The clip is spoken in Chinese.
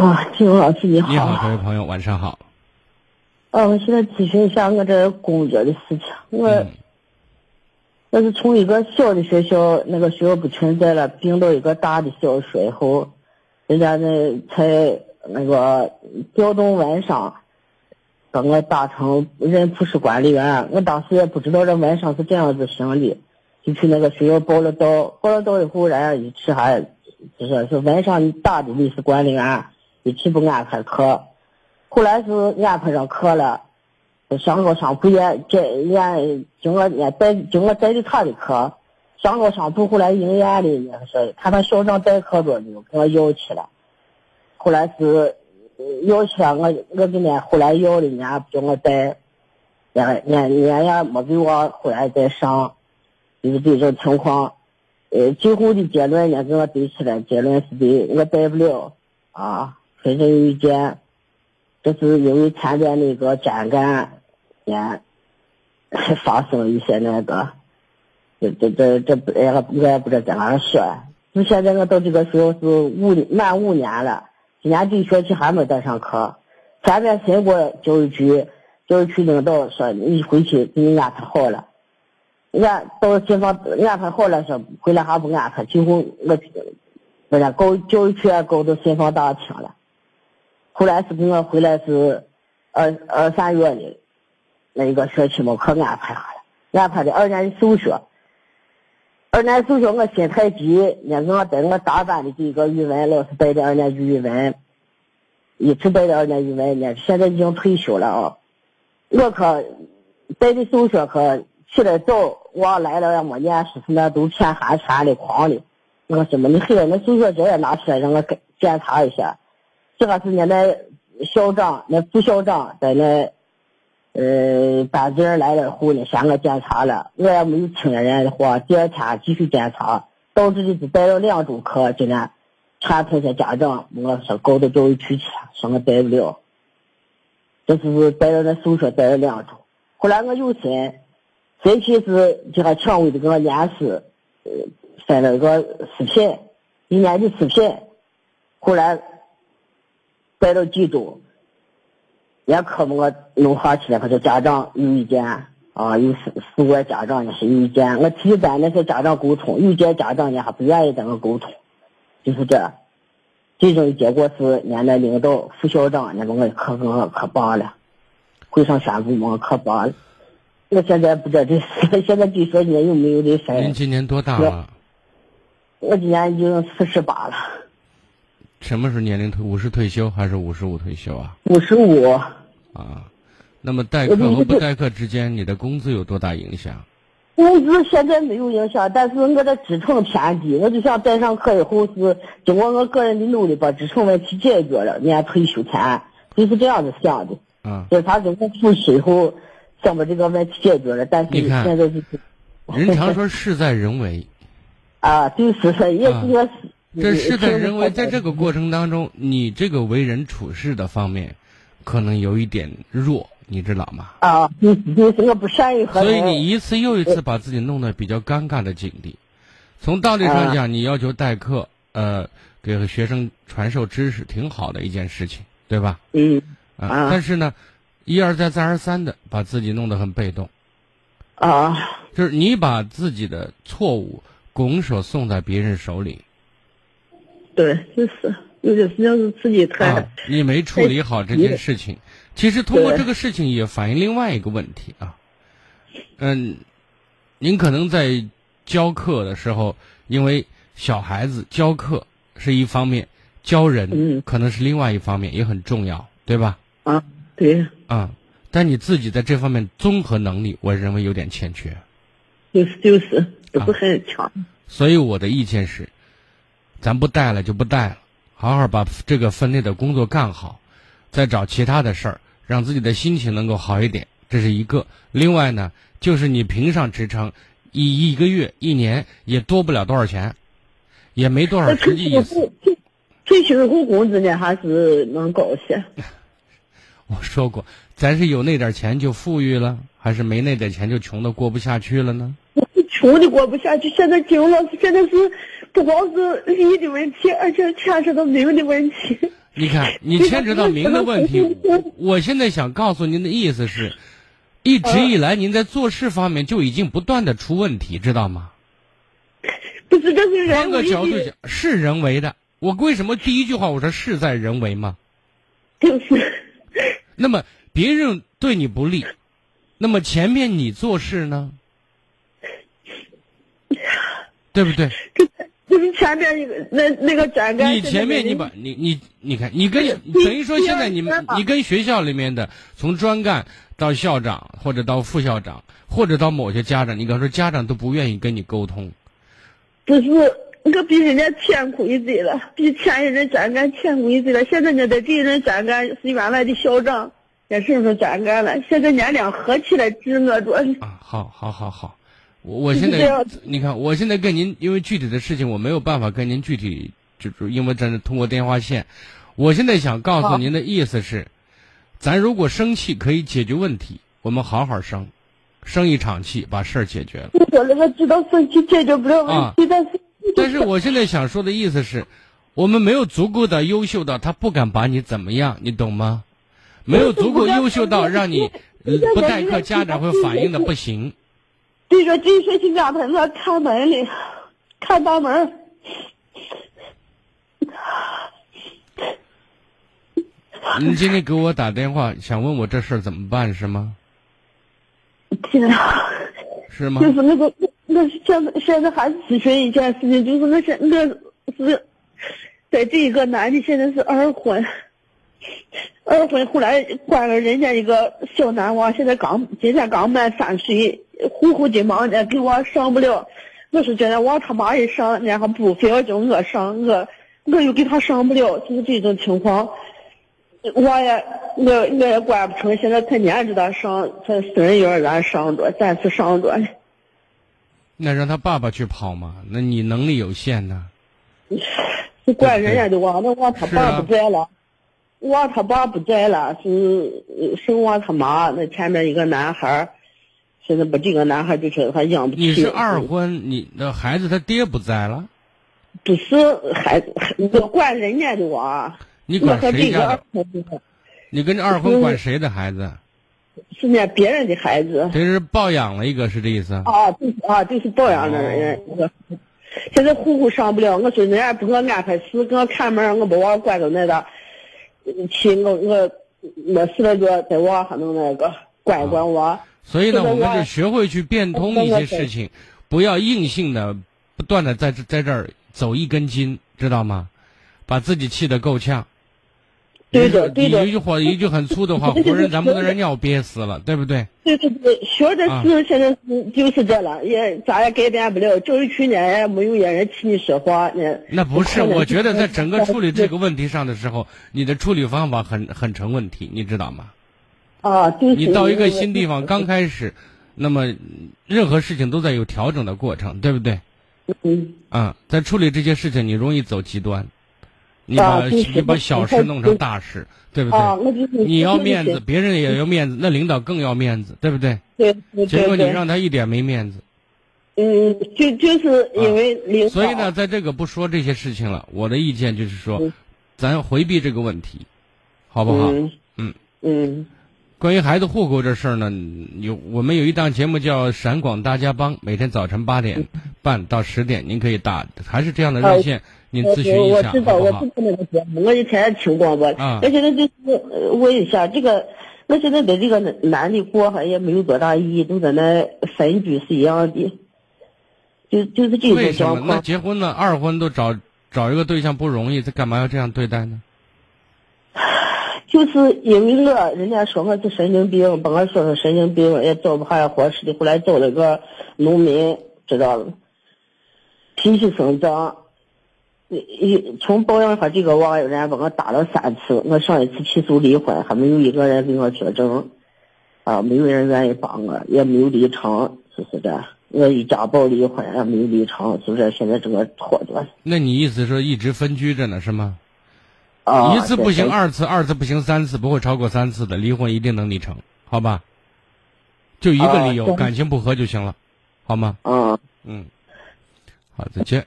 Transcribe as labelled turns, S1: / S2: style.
S1: 啊，金勇老师你好。
S2: 你好，这位朋友，晚上好。
S1: 呃，我现在咨询一下我这工作的事情。我
S2: 嗯
S1: 我是从一个小的学校，那个学校不存在了，并到一个大的小学以后，人家那才那个调动晚上，把我打成人普室管理员。我当时也不知道这晚上是这样子行的，就去那个学校报了到，报了到以后，人家一直还就说是晚上你打的你是管理员，一直不安排课。后来是安排上课了。上高上铺也这也经我也带经我带的他的课，上高上铺后来营业的，也是看他校长代课多就给我要去了。后来是要去了，我我给人后来要的，人家不叫我带，人人人家没给我后来再上，就是这种情况。呃，最后的结论呢，给我对起来，结论是的，我带不了啊，分身有意见。这是因为前边那个站干。也 发生了一些那个，这这这这不，哎，我也不知道怎样说。就现在我到这个学校是五满五年了，今年这一学期还没带上课。前面申过教育局，教育局领导说你回去给你安排好了，俺到新房安排好了，说回来还不安排，最后我，不是告教育局也告到新房大厅了。后来是给我回来是二二三月的。那一个学期没课安排下了，安排的二年的数学。二年数学我心太急，那个我带我大班的这个语文老师带的二年级语文，一直带的二年级语文呢，现在已经退休了啊。我可带的数学课起来早，我来了也没念书，那都填寒填的狂的。我说么？你黑那数学纸也拿出来让我检查一下。这个是人那校长、那副校长在那。呃，班主任来了后呢，先我检查了，我也没有听人家的话。第二天继续检查，导致的是带了两周课，今天传同学家长我说告到教育局去，说我带不了。这是带了那数学带了两周，后来我有心，这期是就还权威的给我演示，呃，分了个视频，一年的视频，后来带到几周。也科目我弄好起来，可是家长有意见啊，有四四个家长也是有意见。我提咱那些家长沟通，有些家长呢还不愿意跟我沟通，就是这。最终的结果是，人家领导、副校长那个我课给我课罢了，会上宣布我可棒了。我现在不知道这 现在据说你有没有这事
S2: 您今年多大了？
S1: 我今年已经四十八了。
S2: 什么时候年龄退？五十退休还是五十五退休啊？
S1: 五十五。
S2: 啊，那么代课和不代课之间，你的工资有多大影响？
S1: 工资现在没有影响，但是我的支撑偏低，我就想带上课以后是经过我个人的努力把支撑问题解决了，年退休前就是这样子想的。
S2: 啊，
S1: 就是他给我付出以后，想把这个问题解决了，但是现在就是。
S2: 人常说事在人为。
S1: 啊，就是说也是个。
S2: 这事在人为，在这个过程当中，你这个为人处事的方面，可能有一点弱，你知道吗？
S1: 啊，你你是我不善于和
S2: 所以你一次又一次把自己弄得比较尴尬的境地。从道理上讲，你要求代课，呃，给学生传授知识，挺好的一件事情，对吧？
S1: 嗯。
S2: 啊。但是呢，一而再，再而三的把自己弄得很被动。
S1: 啊。
S2: 就是你把自己的错误拱手送在别人手里。
S1: 对，就是有些事情是自己太、
S2: 啊，你没处理好这件事情。其实通过这个事情也反映另外一个问题啊。嗯，您可能在教课的时候，因为小孩子教课是一方面，教人可能是另外一方面，也很重要，对吧？
S1: 啊，对。
S2: 啊，但你自己在这方面综合能力，我认为有点欠缺。
S1: 就是就是不是很强。
S2: 啊、所以我的意见是。咱不带了就不带了，好好把这个分内的工作干好，再找其他的事儿，让自己的心情能够好一点。这是一个。另外呢，就是你评上职称，一一个月、一年也多不了多少钱，也没多少实际意思。
S1: 退休后工资呢，还是能高些。
S2: 我说过，咱是有那点钱就富裕了，还是没那点钱就穷的过不下去了呢？
S1: 穷的过不下去。现在金老师现在是。不光是利益的问题，而且牵扯到命的问题。
S2: 你看，你牵扯到名的问题，我现在想告诉您的意思是，一直以来您在做事方面就已经不断的出问题，知道吗？
S1: 不是，这是人
S2: 换个角度讲，是人为的。我为什么第一句话我说事在人为吗？
S1: 就是
S2: 那么别人对你不利，那么前面你做事呢？对不对？
S1: 就 是前面一个那那个展杆，
S2: 你前面你把你你你看，你跟 等于说现在你们你跟学校里面的从专干到校长或者到副校长或者到某些家长，你刚说家长都不愿意跟你沟通，
S1: 不是我比人家欠亏罪了，比前一任展干欠亏罪了。现在呢，在这一任展干是原来的校长，也是说展干了。现在娘俩合起来治我着。
S2: 啊，好，好，好，好，我我现在 你看，我现在跟您因为具体的事情我没有办法跟您具体，就是因为咱是通过电话线，我现在想告诉您的意思是，咱如果生气可以解决问题，我们好好生，生一场气把事儿解决了。
S1: 我那个知道生气解决不了问
S2: 啊
S1: 题，但是
S2: 但是我现在想说的意思是，我们没有足够的优秀到他不敢把你怎么样，你懂吗？没有足够优秀到让你呃不代课，家长会反应的不行。
S1: 这个这学期家他那看门里，看大门。
S2: 你今天给我打电话，想问我这事儿怎么办是吗？
S1: 天啊！
S2: 是吗？
S1: 就是那个，那现在现在还是咨询一件事情，就是那现那是，在这一个男的现在是二婚，二婚后来关了人家一个小男娃，现在刚今天刚满三岁，呼呼的忙呢，给我上不了。我是觉得我他妈一上，然后不非要叫我上，我我又给他上不了，就是这种情况。我也我我也管不成，现在他年着他上，他私人幼儿园上着，暂时上着呢。
S2: 那让他爸爸去跑嘛？那你能力有限呐？
S1: 你管人家的娃，那娃他爸不在了，娃他爸不在了，是是我他妈那前面一个男孩儿，现在把这个男孩就觉得他养不起。
S2: 你是二婚，你的孩子他爹不在了，
S1: 不是孩子，我管人家的娃，我
S2: 你管谁家的？你跟这二婚管谁的孩子？
S1: 是人家别人的孩子。
S2: 这是抱养了一个，是这意思？
S1: 啊，就是啊，就是抱养的人。我现在户口上不了，我说人家不给我安排事，给我看门，我把娃关到那的，去我我没事了就在娃还能那个管一管我。
S2: 所以呢，
S1: 我
S2: 我们就学会去变通一些事情，不要硬性的不断的在这在这儿走一根筋，知道吗？把自己气得够呛。
S1: 对的对的
S2: 你一句话 一句很粗的话，活人咱不能让尿憋死了，对不对？
S1: 对对对，学的是现在是就是这了，也咋也改变不了。就是去年也没有人替你说话呢。
S2: 那不是，我觉得在整个处理这个问题上的时候，你的处理方法很很成问题，你知道吗？
S1: 啊，就是
S2: 你到一个新地方刚开始，那么任何事情都在有调整的过程，对不对？
S1: 嗯
S2: 啊、在处理这些事情，你容易走极端，你把、
S1: 啊
S2: 你把小事弄成大事，对不对？
S1: 啊，我就是
S2: 你要面子，别人也要面子，那领导更要面子，对不对？
S1: 对对
S2: 结果你让他一点没面子，
S1: 嗯，就就是因为领导，
S2: 所以呢，在这个不说这些事情了。我的意见就是说
S1: 嗯，
S2: 咱回避这个问题，好不好？
S1: 嗯
S2: 嗯
S1: 嗯
S2: 关于孩子户口这事儿呢，有我们有一档节目叫《陕广大家帮》，每天早晨八点半到十点，您可以打，还是这样的热线，您咨询一下，
S1: 我知道，我知？道那个节目，我以前听广播。
S2: 啊
S1: 我现在就是呃问一下，这个我现在在这个男的过还也没有多大意义，都在那分居是一样的，就就是这种
S2: 为什么？那。结婚了，二婚都找找一个对象不容易，这干嘛要这样对待呢？
S1: 就是因为我人家说我是神经病，把我说成神经病，也找不下合适的，后来找了个农民，知道了，脾气生长。一从保养他这个娃，人家把我打了三次，我上一次起诉离婚，还没有一个人给我作证，啊，没有人愿意帮我，也没有离成，就是这。我一家暴离婚，也没有离成，是不是？现在这个拖着。
S2: 那你意思说一直分居着呢，是吗？
S1: 啊，
S2: 一次不行，二次，二次不行，三次不会超过三次的，离婚一定能离成，好吧？就一个理由，
S1: 啊
S2: 感情不和就行了，好吗？
S1: 嗯。
S2: 嗯，好，再见。